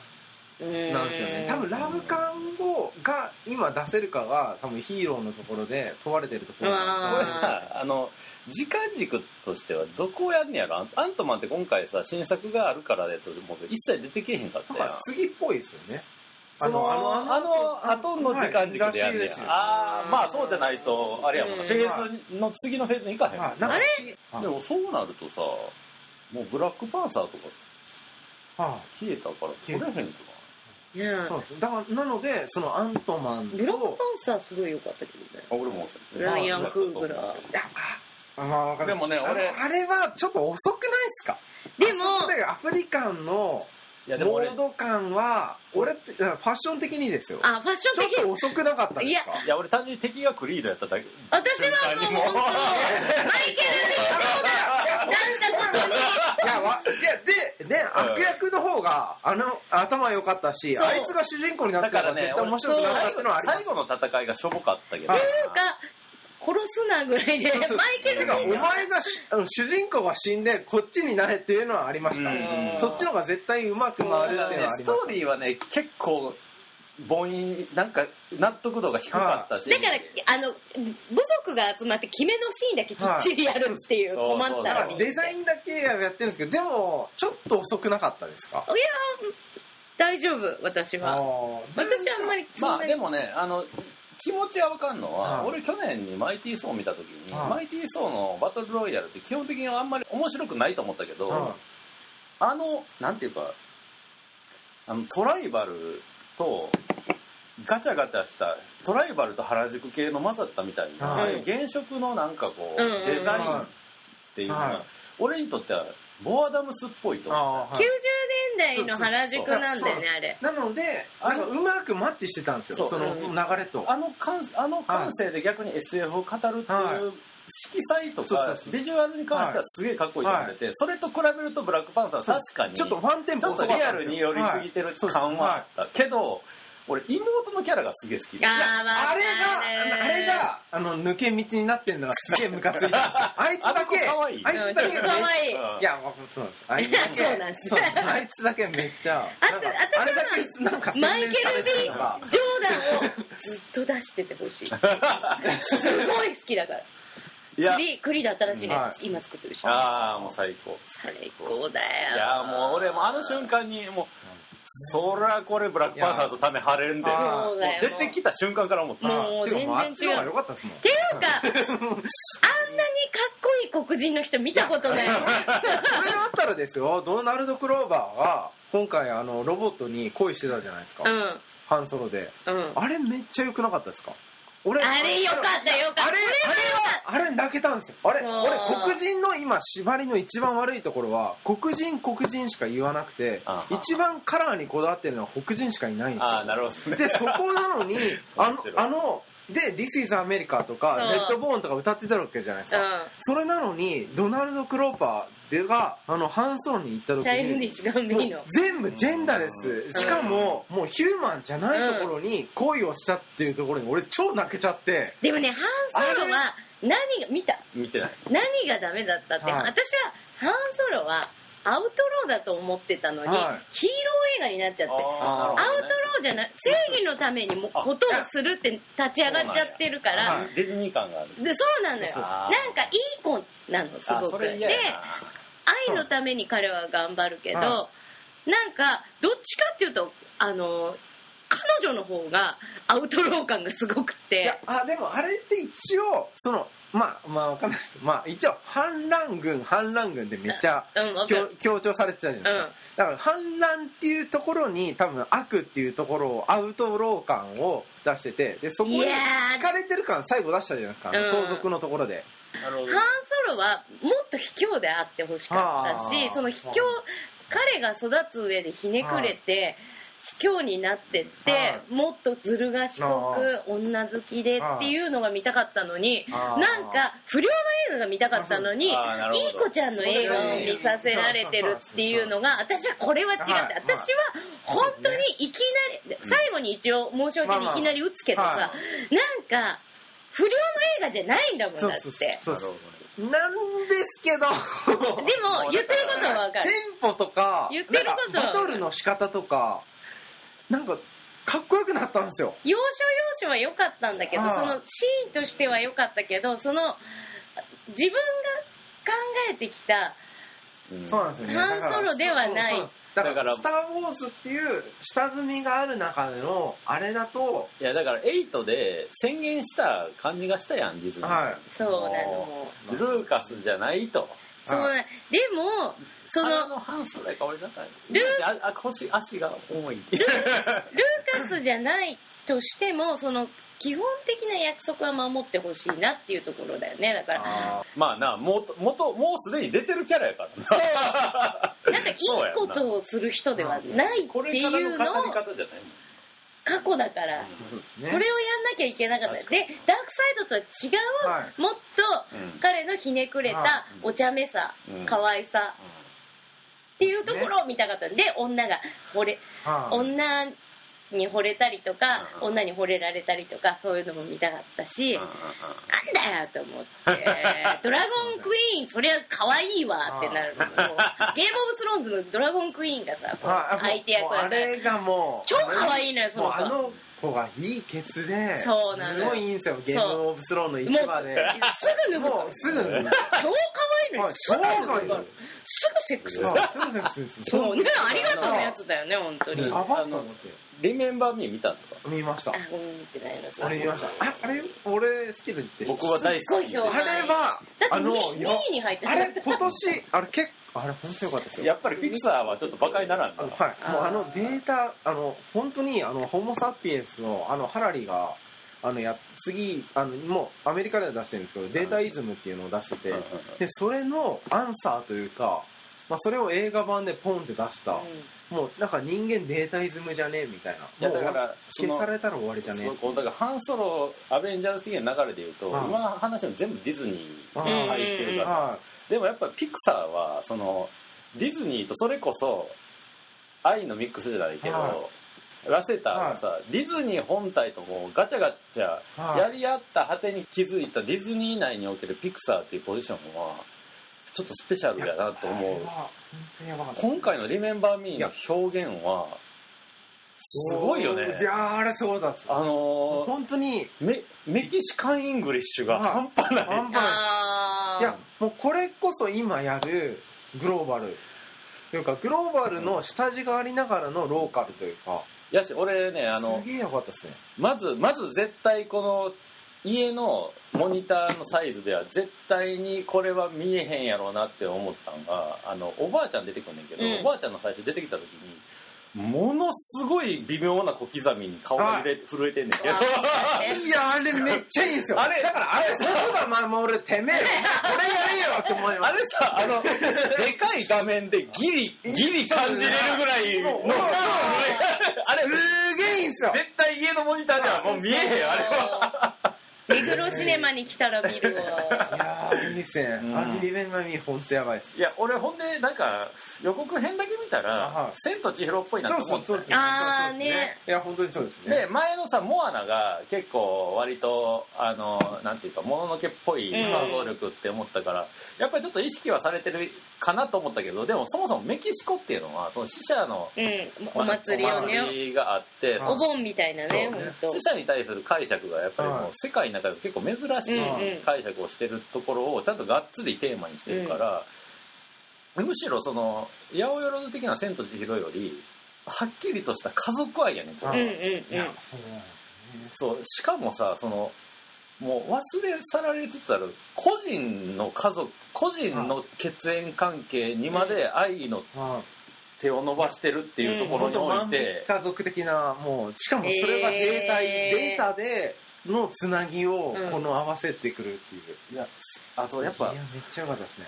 なんですよね。多分ラブ感をが今出せるかが多分ヒーローのところで問われてるところだと思これうんですあの時間軸としてはどこをやんねやろ。アンアントマンって今回さ新作があるからでと思う一切出てけえへんかったやん。なんか次っぽいですよね。そのあのあの後の時間軸でやんねや。ああまあそうじゃないとあれやもんな。うんフェーズの次のフェーズに行かへんもんはいなんかあれ？はい。でもそうなるとさもうブラックパンサーとかは消えたから取れへんとかねいそうです。だからなのでそのアントマンとブラックパンサーすごい良かったけどね。あ俺もライアン・クーグラー。いやあまあわかんないでもね俺あれはちょっと遅くないですか？でもアフリカンのモード感は俺ってファッション的にですよ。あファッションちょっ的と遅くなかったですか？いや俺単純に敵がクリードやっただけ私はもう本当マイケルなんだことにいやわいやでで悪役の方があの頭良かったしそう。あいつが主人公になってたらだからね絶対面白くなかったのはあり最後の戦いがしょぼかったけど。はいなんか殺すなぐらいでマイケルてかお前がしあの主人公が死んでこっちになれっていうのはありました。うん。そっちの方が絶対うまく回るっていうのはありました。ストーリーはね結構母音なんか納得度が低かったし。だからあの部族が集まって決めのシーンだけきっちりやるっていうはい困ったデザインだけやってるんですけどでもちょっと遅くなかったですか？いや大丈夫私は。私はあんまりまあでもねあの気持ちは分かんのは、はい。俺去年にマイティー・ソー見た時に、はい。マイティー・ソーのバトルロイヤルって基本的にはあんまり面白くないと思ったけど、はあのなんていうかあのトライバルとガチャガチャしたトライバルと原宿系の混ざったみたいな、はい。原色のなんかこう、うんうんうん。デザインっていうのが、はい。俺にとってはボアダムスっぽいと思う。あーはい。90年代の原宿なんだよねあれ。なのであのなんかうまくマッチしてたんですよ。そのうん。流れと。あの感あの感性で逆に SF を語るってはい。いう色彩とかビジュアルに関してはすげえかっこいいと思ってて、それと比べるとブラックパンサーは確かにちょっとワンテンポちょっとリアルに寄りすぎてる感はあった。けど俺妹のキャラがすげえ好きで。ああれがあれがあの抜け道になってんのがすげえムカついたんです よあいつだけあいあいつだけ可愛い。うんいやそうなん。ですあいつだけそうなんです。あいつだけめっちゃあと私はあれだけなんか洗マイケル・ビてるのがジョーダンをずっと出しててほしい。すごい好きだから。いや。栗栗で新しいね、は今作ってるしああもう最高。最高だよ。いやもう俺もあの瞬間にもうそりゃこれブラックパンサーと種張れんでうだよ。出てきた瞬間から思った。もうてかもあっちの方が全然違う良かったですもん。っていうかあんなにかっこいい黒人の人見たことない。それがあったらですよ。ドナルド・クローバーが今回あのロボットに恋してたじゃないですか、うん。ハンソロで。うん。あれめっちゃ良くなかったですか？俺あれよかったよかった。あれあれはあれ泣けたんですよ。あれう。ん俺黒人の今縛りの一番悪いところは黒人黒人しか言わなくてあ一番カラーにこだわってるのは黒人しかいないんですよ。ああなるほどね。でそこなのに あのあので「This is America」とかそう「レッドボーン」とか歌ってたわけじゃないですか、うん。それなのにドナルド・クローパーでがあのハンソンに行った時チャイルディッに全部ジェンダーレスしかももうヒューマンじゃないところに恋をしたっていうところに俺超泣けちゃって。でもねハンソロは何が見た？見てない。何がダメだったって、はい。私はハンソロはアウトローだと思ってたのに、はヒーロー映画になっちゃってアウトローじゃない正義のためにもあことをするって立ち上がっちゃってるから、はいディズニー感があるでそうなのよなんかいい子なのすあごくでそれ嫌やな愛のために彼は頑張るけど、はなんかどっちかっていうとあの彼女の方がアウトロー感がすごくいて。やあでもあれって一応そのまあまあわかんないです。まあ一応反乱軍反乱軍でめっちゃうん強調されてたじゃないですか、だから反乱っていうところに多分悪っていうところをアウトロー感を出しててでそこにいやー。惹かれてる感最後出したじゃないですか、盗賊のところでハンソロはもっと卑怯であってほしかったしその卑怯彼が育つ上でひねくれて卑怯になってってはもっとずる賢く女好きでっていうのが見たかったのになんか不良の映画が見たかったのにいい子ちゃんの映画を見させられてるっていうのが私はこれは違ってはい。私は本当にいきなり最後に一応申し訳でいきなり打つけどさなんか不良の映画じゃないんだもんだって。そうそうなるほどねなんですけど。でも言ってることはわかる。テンポとか言ってることバトルの仕方とかなんかかっこよくなったんですよ。要所要所は良かったんだけどそのシーンとしては良かったけどその自分が考えてきたうん。そうなんですよね。ハンソロではないそうそうだからら「スター・ウォーズ」っていう下積みがある中でのあれだといやだから8で宣言した感じがしたやんディズニー。はい。そうなのもルーカスじゃないと。うそうなでもそのあのハンソロやから俺なんかルーああ腰足が重い。ルーカスじゃないとしてもその基本的な約束は守ってほしいなっていうところだよね。だから。あまあなもともともうすでに出てるキャラやからな。なんかいい ことをする人ではないっていうのを過去だから。ーそれをやんなきゃいけなかった。でダークサイドとは違う、はい。もっとうん。彼のひねくれはたお茶目さ、うん。可愛さっていうところを見たかった。んで女が俺はい。女に惚れたりとか、うん。女に惚れられたりとかそういうのも見たかったし、うんなんだよと思って ドラゴンクイーンそりゃ可愛いわってなるのもうゲームオブスローンズのドラゴンクイーンがさ相手役だかられがもう超可愛いのよその子。もうあの子がいいケツでそうなの。すごいいいんですよゲームオブスローンの一話で。すぐ脱ぐかすぐ脱ぐ超可愛いの超可愛いですすぐセックス。するそう。ねありがとうのやつだよね本当に。うん。あやばっと思ってリメンバーミー見たんですか？見ました。ごめん見てないの俺見ました。ああれ？俺好きで言って僕は大好き。すっごい評判。あれはだってあの 2, よ位に入ってあれ今年あれ結構あれ本当良かったですよ。やっぱりピクサーはちょっとバカにならんな。あのはい、もうあのデータあの本当にあのホモ・サピエンスのあのハラリがあのや次あのもうアメリカでは出してるんですけどデータイズムっていうのを出しててうんうんでそれのアンサーというか、まあ、それを映画版でポンって出した、もうなんか人間データイズムじゃねえみたいな。いやだから消されたら終わりじゃねえ。だからハンソロアベンジャーズ的な流れで言うと、はい今の話も全部ディズニーあに入ってるから。さ、はでもやっぱピクサーはそのディズニーとそれこそ愛のミックスじゃないけど、はラセターがさ、ディズニー本体ともうガチャガチャはい。やり合った果てに気づいたディズニー内におけるピクサーっていうポジションはちょっとスペシャルやなと思う。今回の「リメンバー・ミー」の表現はすごいよね。いやーあれすごかったです。あの本当にーメメキシカン・イングリッシュが半端ない、半端ない。あいやもうこれこそ今やるグローバル。というかグローバルの下地がありながらのローカルというか。やし俺ねあのすげえよかったですね。まずまず絶対この家のモニターのサイズでは絶対にこれは見えへんやろうなって思ったんがあのおばあちゃん出てくんねんけど、うん。おばあちゃんの最初出てきた時にものすごい微妙な小刻みに顔が揺れ震えてんねんけど。いやあれめっちゃいいんですよ。あれだからあれそうだまあもう俺てめえこれやれよって思いまあすれさあのでかい画面でギリギリ感じれるぐらいのあれすげえいいんですよ。絶対家のモニターではもう見えへんあれは目黒シネマに来たら見るわ。いやーいいですね。うん。あれリベンガミ本当やばいです。いや俺ほんでなんか予告編だけ見たらはい「千と千尋」っぽいなと思って。そうですね。いや本当にそうですね。で前のさモアナが結構割とあのなんていうかもののけっぽいうん。想像力って思ったから、やっぱりちょっと意識はされてるかなと思ったけどでもそもそもメキシコっていうのはその死者のうん。お祭りをお祭ねりがあってはいお盆みたいなね死者に対する解釈がやっぱりもうはい。世界の中で結構珍しうんうん。い解釈をしてるところをちゃんとがっつりテーマにしてるから、むしろその八百万的な「千と千尋」よりはっきりとした家族愛やねんこれ。うんうんうん。いやそうなんですね。そうしかもさそのもう忘れ去られつつある個人の家族個人の血縁関係にまで愛のまあ手を伸ばしてるっていうところにおいて。き、家族的なもうしかもそれがデータ、えーデータでのつなぎをうん。この合わせてくるっていう、いやあとやっぱいやめっちゃ良かったですね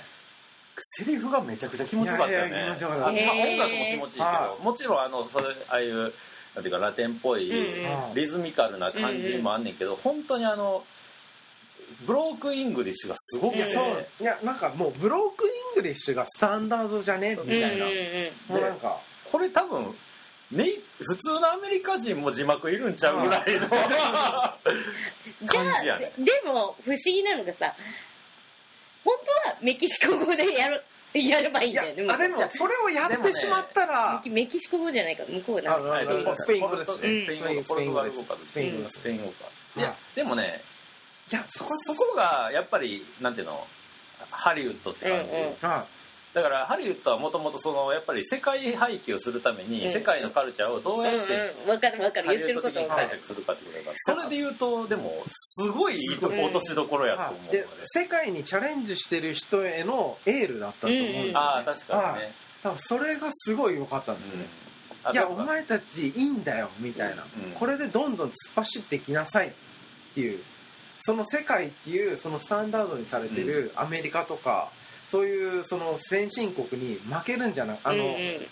セリフがめちゃくちゃ気持ちよかったよね。いやいや気持ちよかった。あまあ音楽も気持ちいいけど、はもちろんあのそれああいうなんていうかラテンっぽい、リズミカルな感じもあんねんけど、本当にあのブロークンイングリッシュがすごくて、いやなんかもうブロークンイングリッシュがスタンダードじゃねみたいな、もうなんか。これ多分ね、普通のアメリカ人も字幕いるんちゃうぐらいのじゃ感じやねあでも不思議なのがさ本当はメキシコ語でやる やればいいんいやだよねあでもそれをやってしまったら、メキメキシコ語じゃないか向こうなあのはいあのスペイン語ですね。スペイン語とポルトガル語かスペイン語スペイン語か。うんいやでもねじゃあそこそこがやっぱりなんていうのハリウッドって感じ、うんうん。はだからハリウッドはもともとそのやっぱり世界配給をするためにうん。世界のカルチャーをどううんやってハリウッド的に解釈するかってことだからそれで言うとでもすごいいいとこ落としどころやと思うので。で世界にチャレンジしてる人へのエールだったと思うんですよ、ね。ああ確かにね、多分それがすごい良かったんですよね、うん、いやお前たちいいんだよみたいな、うんこれでどんどん突っ走ってきなさいっていうその世界っていうそのスタンダードにされてるアメリカとか、そういうその先進国に負けるんじゃなあの、うん。うん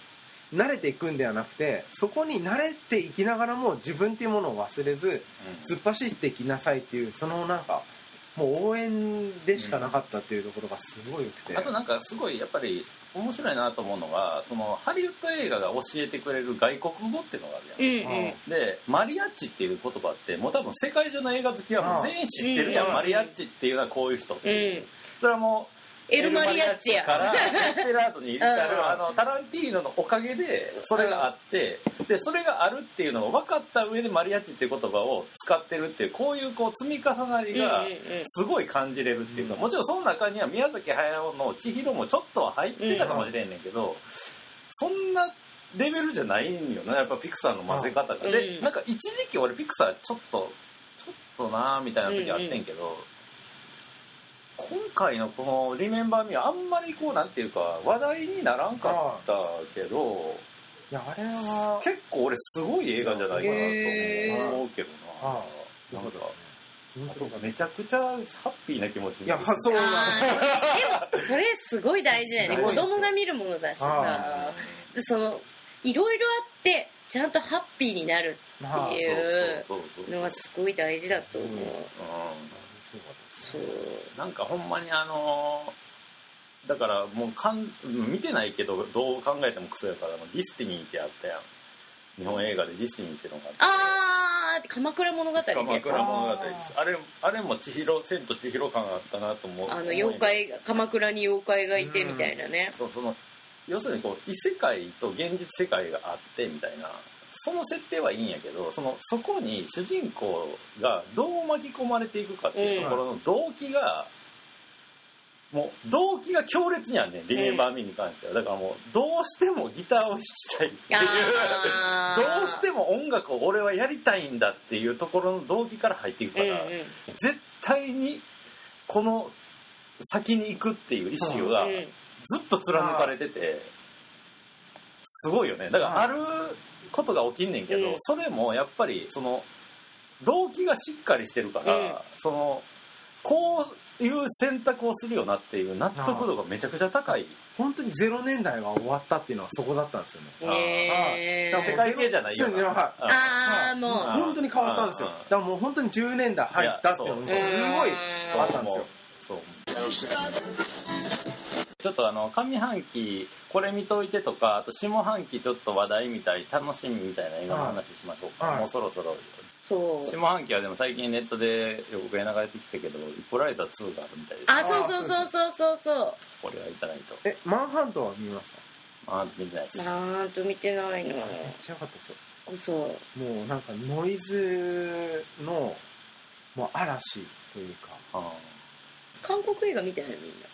慣れていくんではなくてそこに慣れていきながらも自分っていうものを忘れず突っ走っていきなさいっていうそのなんかもう応援でしかなかったっていうところがすごい良くて、あとなんかすごいやっぱり面白いなと思うのがそのハリウッド映画が教えてくれる外国語っていうのがあうるやん、んうん。でマリアッチっていう言葉ってもう多分世界中の映画好きはもう全員知ってるやん、うん。マリアッチっていうのはこういう人っていう、うん。それはもうエルマリアッチや。から エスペラードに至る、うん。あのタランティーノのおかげでそれがあって、でそれがあるっていうのを分かった上でマリアッチっていう言葉を使ってるっていうこういうこう積み重なりがうんうんうん。すごい感じれるっていうか、うんもちろんその中には宮崎駿の千尋もちょっとは入ってたかもしれんねんけど、そんなレベルじゃないんよねやっぱピクサーの混ぜ方が、でうん。なんか一時期俺ピクサーちょっとちょっとなーみたいな時あってんけど、今回のこの「リメンバー・ミー」はあんまりこうなんていうか話題にならんかったけどいやあれは結構俺すごい映画じゃないかなと思うけどな。はなんかめちゃくちゃハッピーな気持ちにいやなるそうなんあーでもそれすごい大事だよね。子供が見るものだしさ。あそのいろいろあってちゃんとハッピーになるまあっていうそうそうそうのがすごい大事だと思う、うんそう。なんかほんまにあのーだからもうかん見てないけどどう考えてもクソやからあのディスティニーってあったやん。日本映画でディスティニーってのがあって。あー鎌倉物語鎌倉物語。あれあれも千尋千と千尋感があったなと思う。あの妖怪が鎌倉に妖怪がいてみたいなね、そうその要するにこう異世界と現実世界があってみたいなその設定はいいんやけどそのそこに主人公がどう巻き込まれていくかっていうところの動機が、もう動機が強烈にあんねん「リメンバー・ミー」に関しては。だからもうどうしてもギターを弾きたいっていうどうしても音楽を俺はやりたいんだっていうところの動機から入っていくから、うんうん。絶対にこの先に行くっていう意思がうんずっと貫かれててすごいよね。だからあることが起きんねんけど、うん。それもやっぱりその動機がしっかりしてるから、うん。そのこういう選択をするよなっていう納得度がめちゃくちゃ高い。本当にゼロ年代が終わったっていうのはそこだったんですよね。へー。だから世界系じゃないよな。ああもう。うん本当に変わったんですよ。うんだからもう本当に10年代入ったっていうのもすごいあったんですよ。そうちょっとあの上半期これ見といてとかあと下半期ちょっと話題みたい楽しみみたいな映画の話しましょうか、はい。もうそろそろ。そう。下半期はでも最近ネットで予告が流れてきたけど「イコライザー2」があるみたいです。あそうそうそうそうそうそう。これはいただいとえマンハントは見ました？まあ見てないです。なんと見てないの。めっちゃ良かったですよ。嘘。もうなんかノイズのもう嵐というか。あ韓国映画見てないみんな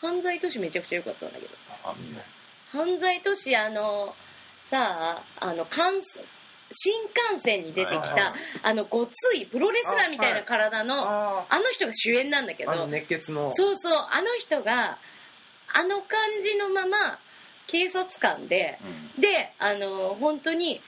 犯罪都市めちゃくちゃ良かったんだけど。あ見ない犯罪都市あのさああの幹新幹線に出てきはいはいたあのごついプロレスラーみたいな体のああの人が主演なんだけど。熱血の。そうそうあの人があの感じのまま警察官でうん。であの本当に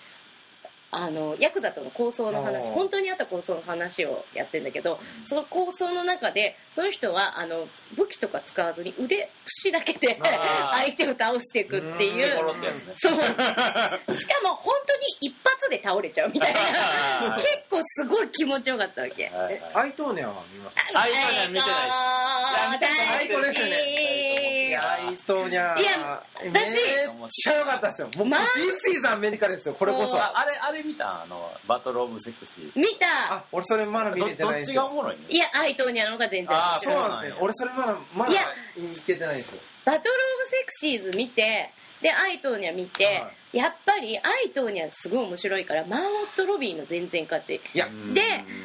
あのヤクザとの抗争の話本当にあった抗争の話をやってんだけどその抗争の中でその人はあの武器とか使わずに腕節だけで 相手を倒していくっていう そう。しかも本当に一発で倒れちゃうみたいな。結構すごい気持ちよかったわけ。アイトーネアは見ましたアイトーニャ見てないです。あーいや見てないよねいやアイトー。ニャいや私めっちゃ良かったですよ。もう、まあ。This is アメリカですよこれこそ。ああれあれ見た？あのバトルオブセクシー。見た。あ俺それまだ見どれてないどっちんですよがおもろいねいやアイトーニャの方が全然。あそうなんですね。俺それまだまだいやいけてないんですよ。バトルオブセクシーズ見てでアイトーニャ見て、はやっぱりアイトーニャすごい面白いからマーモットロビーの全然勝ちいや。うんで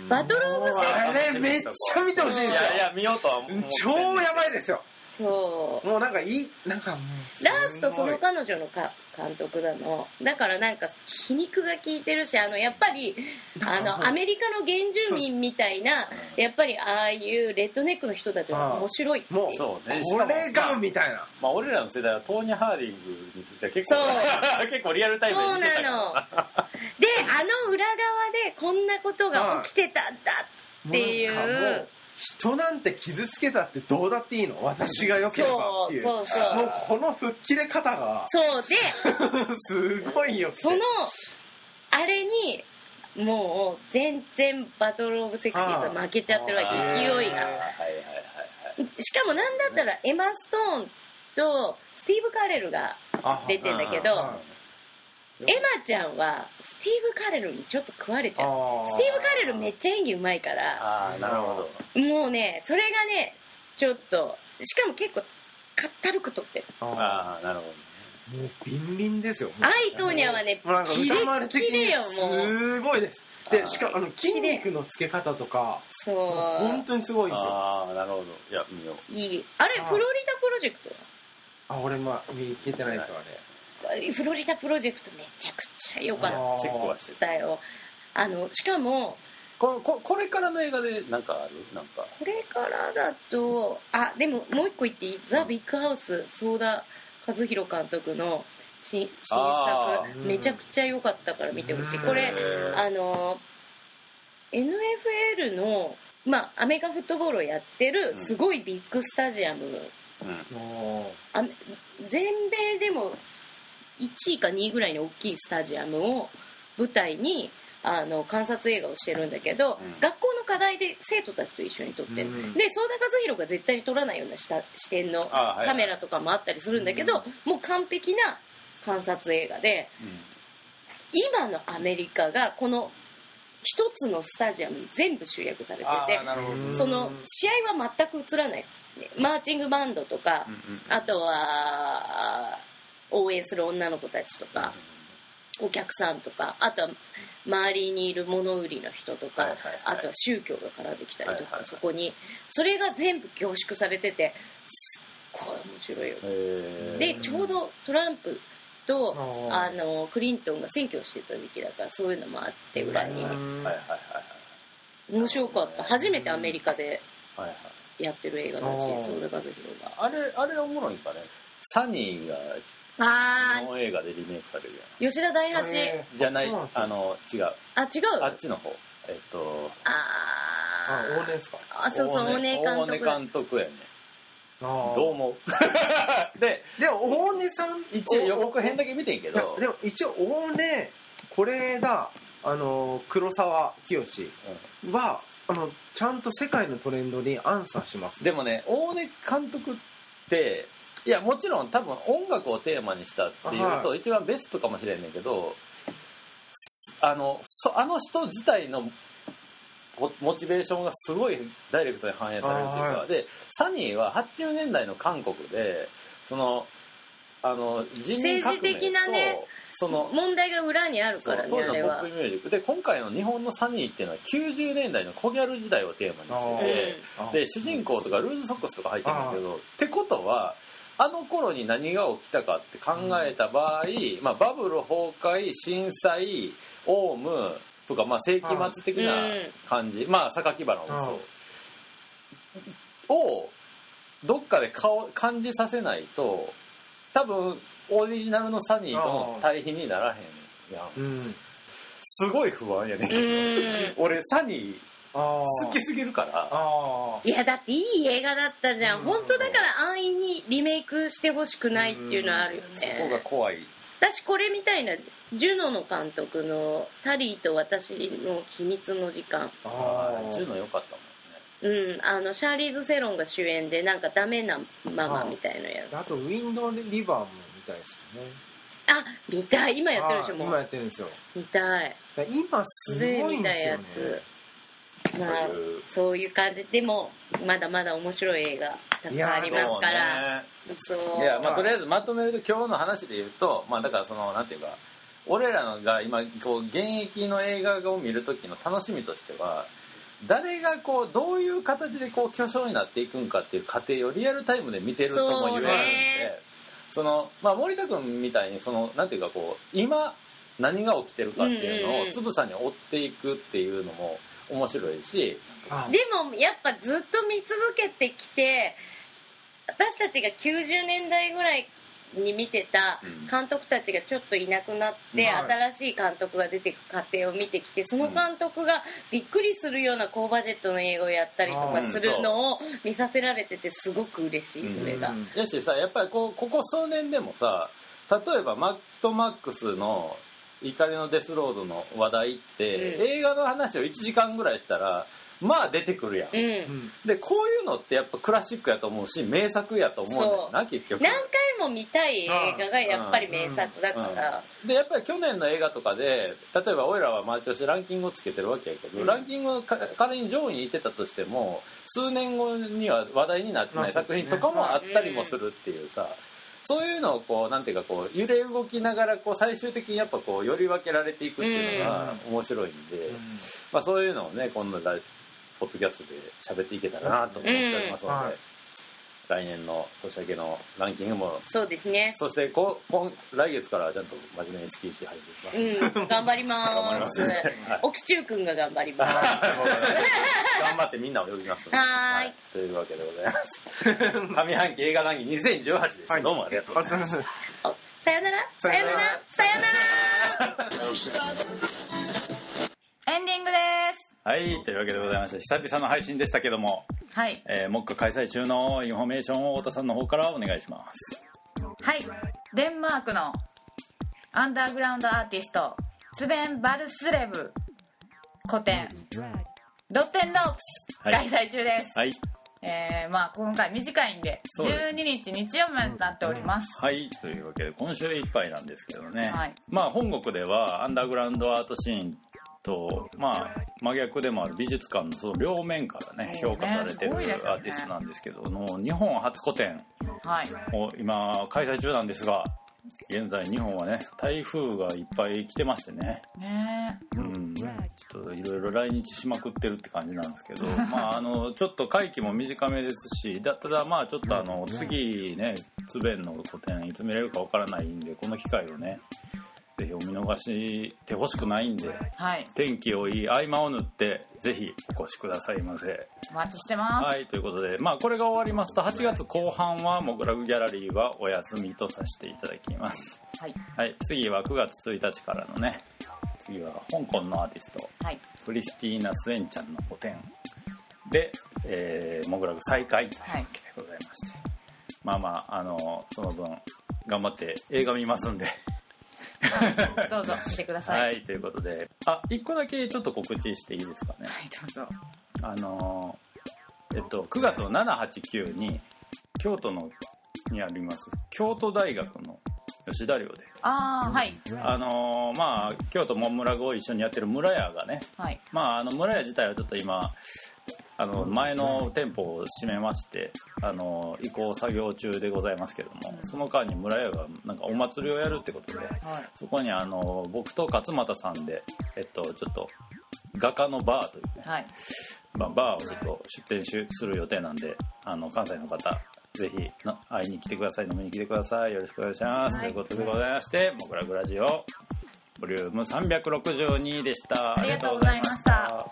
バトルオブセクあれめっちゃ見てほしいんですよ。いやいや見ようとは思ってんねん超やばいですよそう。もうなんかいいなんかもうラストそのか彼女のか監督なの。だからなんか皮肉が効いてるしあのやっぱりあのアメリカの原住民みたいなやっぱりああいうレッドネックの人たちは面白いっていう。もうそうね。これがみたいな。まあ俺らの世代はトーニャ・ハーディングについては結構そ結構リアルタイムそうで見てたなの。であの裏側でこんなことが起きてたんだっていう人なんて傷つけたってどうだっていいの？私が良ければっていう。そうそうそう。もうこの吹っ切れ方が。そうで すごいよそのあれにもう全然バトル・オブ・セクシーと負けちゃってるわけ。勢いが。しかもなんだったらエマ・ストーンとスティーブ・カレルがあ出てんだけどあエマちゃんはスティーブ・カレルにちょっと食われちゃう。あスティーブ・カレルめっちゃ演技うまいから。ああなるほど。もうねそれがねちょっとしかも結構かったるく撮ってる。あああなるほどもうビンビンですよ。アイトーニャはねもうなんかキレキレによもう。すごいです。でしかもあの筋肉のつけ方とかそ本当にすごいんですよ。ああなるほど。いや見よう。ういい。あれフロリダプロジェクトあ俺まあ見切ってないですよあれフロリダプロジェクトめちゃくちゃ良かったよ。あのしかもこここれからの映画でなんかある？なんか。これからだとあでももう一個言っていい「ザ・ビッグハウス」相田和弘監督の新作。ー。めちゃくちゃ良かったから見てほしい。うん。これあの NFL のまあアメリカンフットボールをやってるうん。すごいビッグスタジアム。うん。全米でも1位か2位ぐらいの大きいスタジアムを舞台にあの観察映画をしてるんだけど、うん。学校の課題で生徒たちと一緒に撮ってる、うんで相田和弘が絶対に撮らないような視視点のカメラとかもあったりするんだけど、もう完璧な観察映画で今のアメリカがこの一つのスタジアムに全部集約されてあてその試合は全く映らない。マーチングバンドとか、うんうん。あとは応援する女の子たちとかお客さんとかあとは周りにいる物売りの人とか、はいはいはい。あとは宗教が絡んできたりとか、はいはいはい。そこにそれが全部凝縮されててすっごい面白いよ。でちょうどトランプとああのクリントンが選挙をしてた時期だからそういうのもあって裏に。面白かった。初めてアメリカではいはい。やってる映画だしあー。相田和弘が。あれあれおもろいんかね。サニーがあ日本映画でリメイクされるやー吉田大八。じゃないそうなんですよ。あの違う。あ違う？あっちの方。えっとああ往年ですか？あそうそう大根監大根督。だ監督やねあー。どう思う？ででも大根さん一応予告編だけ見てんけど。いやでも一応大根これがあの黒沢清はあのちゃんと世界のトレンドにアンサーします。でもね大根監督っていやもちろん多分音楽をテーマにしたっていうとは一番ベストかもしれんねんけどあのそあの人自体のモモチベーションがすごいダイレクトに反映されるというか、はでサニーは80年代の韓国でそのあの人民革命と政治的なねその問題が裏にあるからねそう当時あれは。のポップミュージック。で今回の日本のサニーっていうのは90年代のコギャル時代をテーマにしててで主人公とかルーズソックスとか入ってるんだけどってことはあの頃に何が起きたかって考えた場合、まあ、バブル崩壊震災オウムとか、まあ、世紀末的な感じ、まあ榊原もそう。をどっかで顔感じさせないと多分オリジナルのサニーとの対比にならへんやん。うん。すごい不安やねん。俺サニー好きすぎるから。あいやだっていい映画だったじゃん。うん。本当だから安易にリメイクしてほしくないっていうのはあるよそこがね怖い。私これみたいな。ジュノの監督の「タリーと私の秘密の時間。あああーそういうの良かったもんね」うん。あのシャーリーズ・セロンが主演でなんかダメなママみたいのやるあとウィンドウリバーも見たいですよね。あ見たい。今やってるでしょもあー今やうってるんですよ。見たい。今すごでいん見たやですよね。つまあそういう感じでもまだまだ面白い映画たくさんありますから。いやまあとりあえずまとめると今日の話で言うとまあだからそのなんていうか俺らのが今こう現役の映画を見る時の楽しみとしては誰がこうどういう形でこう巨匠になっていくんかっていう過程をリアルタイムで見てるとも言われるんでそうね。そのまあ森田君みたいにそのなんていうかこう今何が起きてるかっていうのをつぶさに追っていくっていうのも面白いしあ。でもやっぱずっと見続けてきて私たちが90年代ぐらいに見てたうん。監督たちがちょっといなくなって、はい。新しい監督が出てく過程を見てきてその監督がびっくりするような高バジェットの映画をやったりとかするのを見させられててすごく嬉しいそれが。うん。やしさやっぱりこうここ数年でもさ例えばマッドマックスの怒りのデスロードの話題って、うん。映画の話を1時間ぐらいしたらまあ出てくるやん、うん。うんでこういうのってやっぱクラシックやと思うし名作やと思うんだよな結局。何回も見たい映画がやっぱり名作だから、でやっぱり去年の映画とかで例えば俺らは毎年ランキングをつけてるわけやけど、うん。ランキングが仮に上位にいってたとしても数年後には話題になってないまあ作品とかもあったりもするっていうさ、そういうのをこうなんていうかこう揺れ動きながらこう最終的にやっぱこうより分けられていくっていうのが面白いんで、まあ、そういうのをね今度ポッドキャストで喋っていけたらなと思っておりますので、来年の年明けのランキングも。そうですね。そしてこ今来月からはちゃんと真面目に月1配信します。うん頑張りま頑張ります。すはい沖中くんが頑張ります。頑張ってみんなを呼びます。のではーい。というわけでございまして上半期映画ランキング2018でした、はい。どうもありがとうございます。さよなら。さよなら。さよなら。エンディングですはいというわけでございまして久々の配信でしたけども、はい。えー、目下開催中のインフォメーションを太田さんの方からお願いします。はい。デンマークのアンダーグラウンドアーティストツベン・バルスレブ個展ロッテンロープスはい。開催中です、はい。えーまあ今回短いんでそうです。12日日曜日までになっております。はい。というわけで今週いっぱいなんですけどね、はい。まあ本国ではアンダーグラウンドアートシーンとまあ真逆でもある美術館のその両面からね評価されてるアーティストなんですけどの日本初個展はい。を今開催中なんですが現在日本はね台風がいっぱい来てましてね。ね。うん。ちょっといろいろ来日しまくってるって感じなんですけど まああのちょっと会期も短めですしだただまあちょっとあの次ね津弁の個展いつ見れるかわからないんでこの機会をねぜひお見逃してほしくないんではい。天気をいい合間を縫ってぜひお越しくださいませ。お待ちしてます、はいということでまあこれが終わりますと8月後半はモグラグギャラリーはお休みとさせていただきます。はい。はい次は9月1日からのね次は香港のアーティストはい。クリスティーナ・スエンちゃんの個展で、えー、モグラグ再開というわけでございまして、まあまああのその分頑張って映画見ますんでどうぞ見てください、ははいい、ということで。あ一個だけちょっと告知していいですかね？どうぞ。あのえっと9月の789に京都のにあります京都大学の吉田寮で。ああはい。あのまあ京都モンムラグを一緒にやってる村屋がね。はい。まああの村屋自体はちょっと今あの前の店舗を閉めましてあの移行作業中でございますけどもその間に村屋がなんかお祭りをやるってことではい。そこにあの僕と勝俣さんでえっとちょっと画家のバーというね、はい。まあ、バーをちょっと出店しする予定なんであの関西の方ぜひの会いに来てください飲みに来てくださいよろしくお願いします、はい。ということでございまして「モグラグラジオ」ボリューム362でした。ありがとうございました